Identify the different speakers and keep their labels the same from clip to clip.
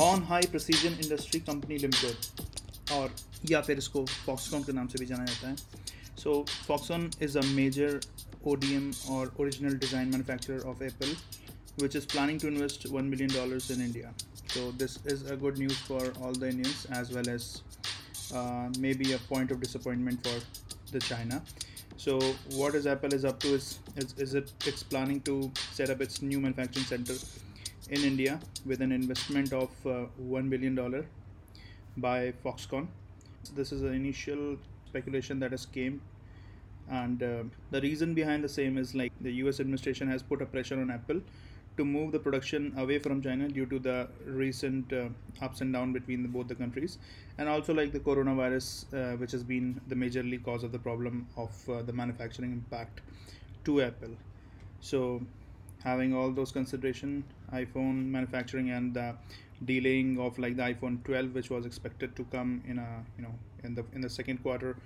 Speaker 1: On high precision industry company limited और या फिर इसको फॉक्सकॉन के नाम से भी जाना जाता है। So Foxconn is a major O or original design manufacture of Apple which is planning to invest one million dollars in India so this is a good news for all the Indians as well as may be a point of disappointment for the China so what is Apple is up to is is it it's planning to set up its new manufacturing centre in India with an investment of uh, $1 billion by Foxconn. This is the initial speculation that has came and uh, the reason behind the same is like the US administration has put a pressure on Apple to move the production away from China due to the recent uh, ups and down between the, both the countries, and also like the coronavirus, uh, which has been the majorly cause of the problem of uh, the manufacturing impact to Apple. So, having all those consideration, iPhone manufacturing and the delaying of like the iPhone 12, which was expected to come in a you know in the in the second quarter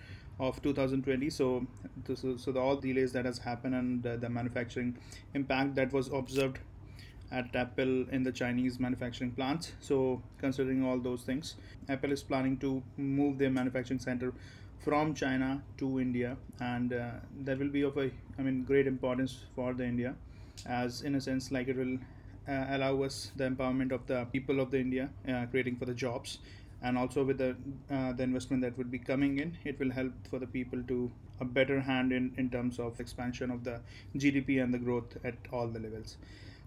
Speaker 1: of 2020 so this is, so the all delays that has happened and the manufacturing impact that was observed at apple in the chinese manufacturing plants. So considering all those things apple is planning to move their manufacturing center from china to india and uh, that will be of a i mean great importance for the india as in a sense like it will uh, allow us the empowerment of the people of the india uh, creating for the jobs. And also with the uh, the investment that would be coming in it will help for the people to a better hand in in terms of expansion of the gdp and the growth at all the levels.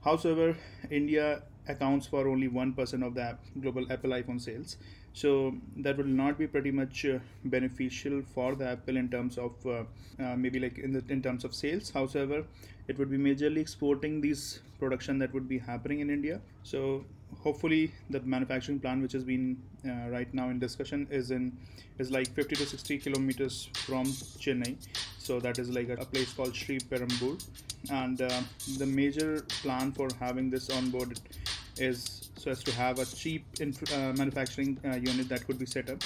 Speaker 1: However india accounts for only 1% of the global apple iphone sales. So that will not be pretty much uh, beneficial for the apple in terms of uh, uh, maybe like in the in terms of sales. However it would be majorly exporting these production that would be happening in india. So hopefully the manufacturing plan which has been uh, right now in discussion is in is like 50 to 60 kilometers from chennai so that is like a, a place called Sri Perambur. And uh, the major plan for having this on board is so as to have a cheap inf- uh, manufacturing uh, unit that could be set up.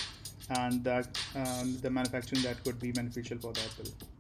Speaker 1: And that um, the manufacturing that could be beneficial for the apple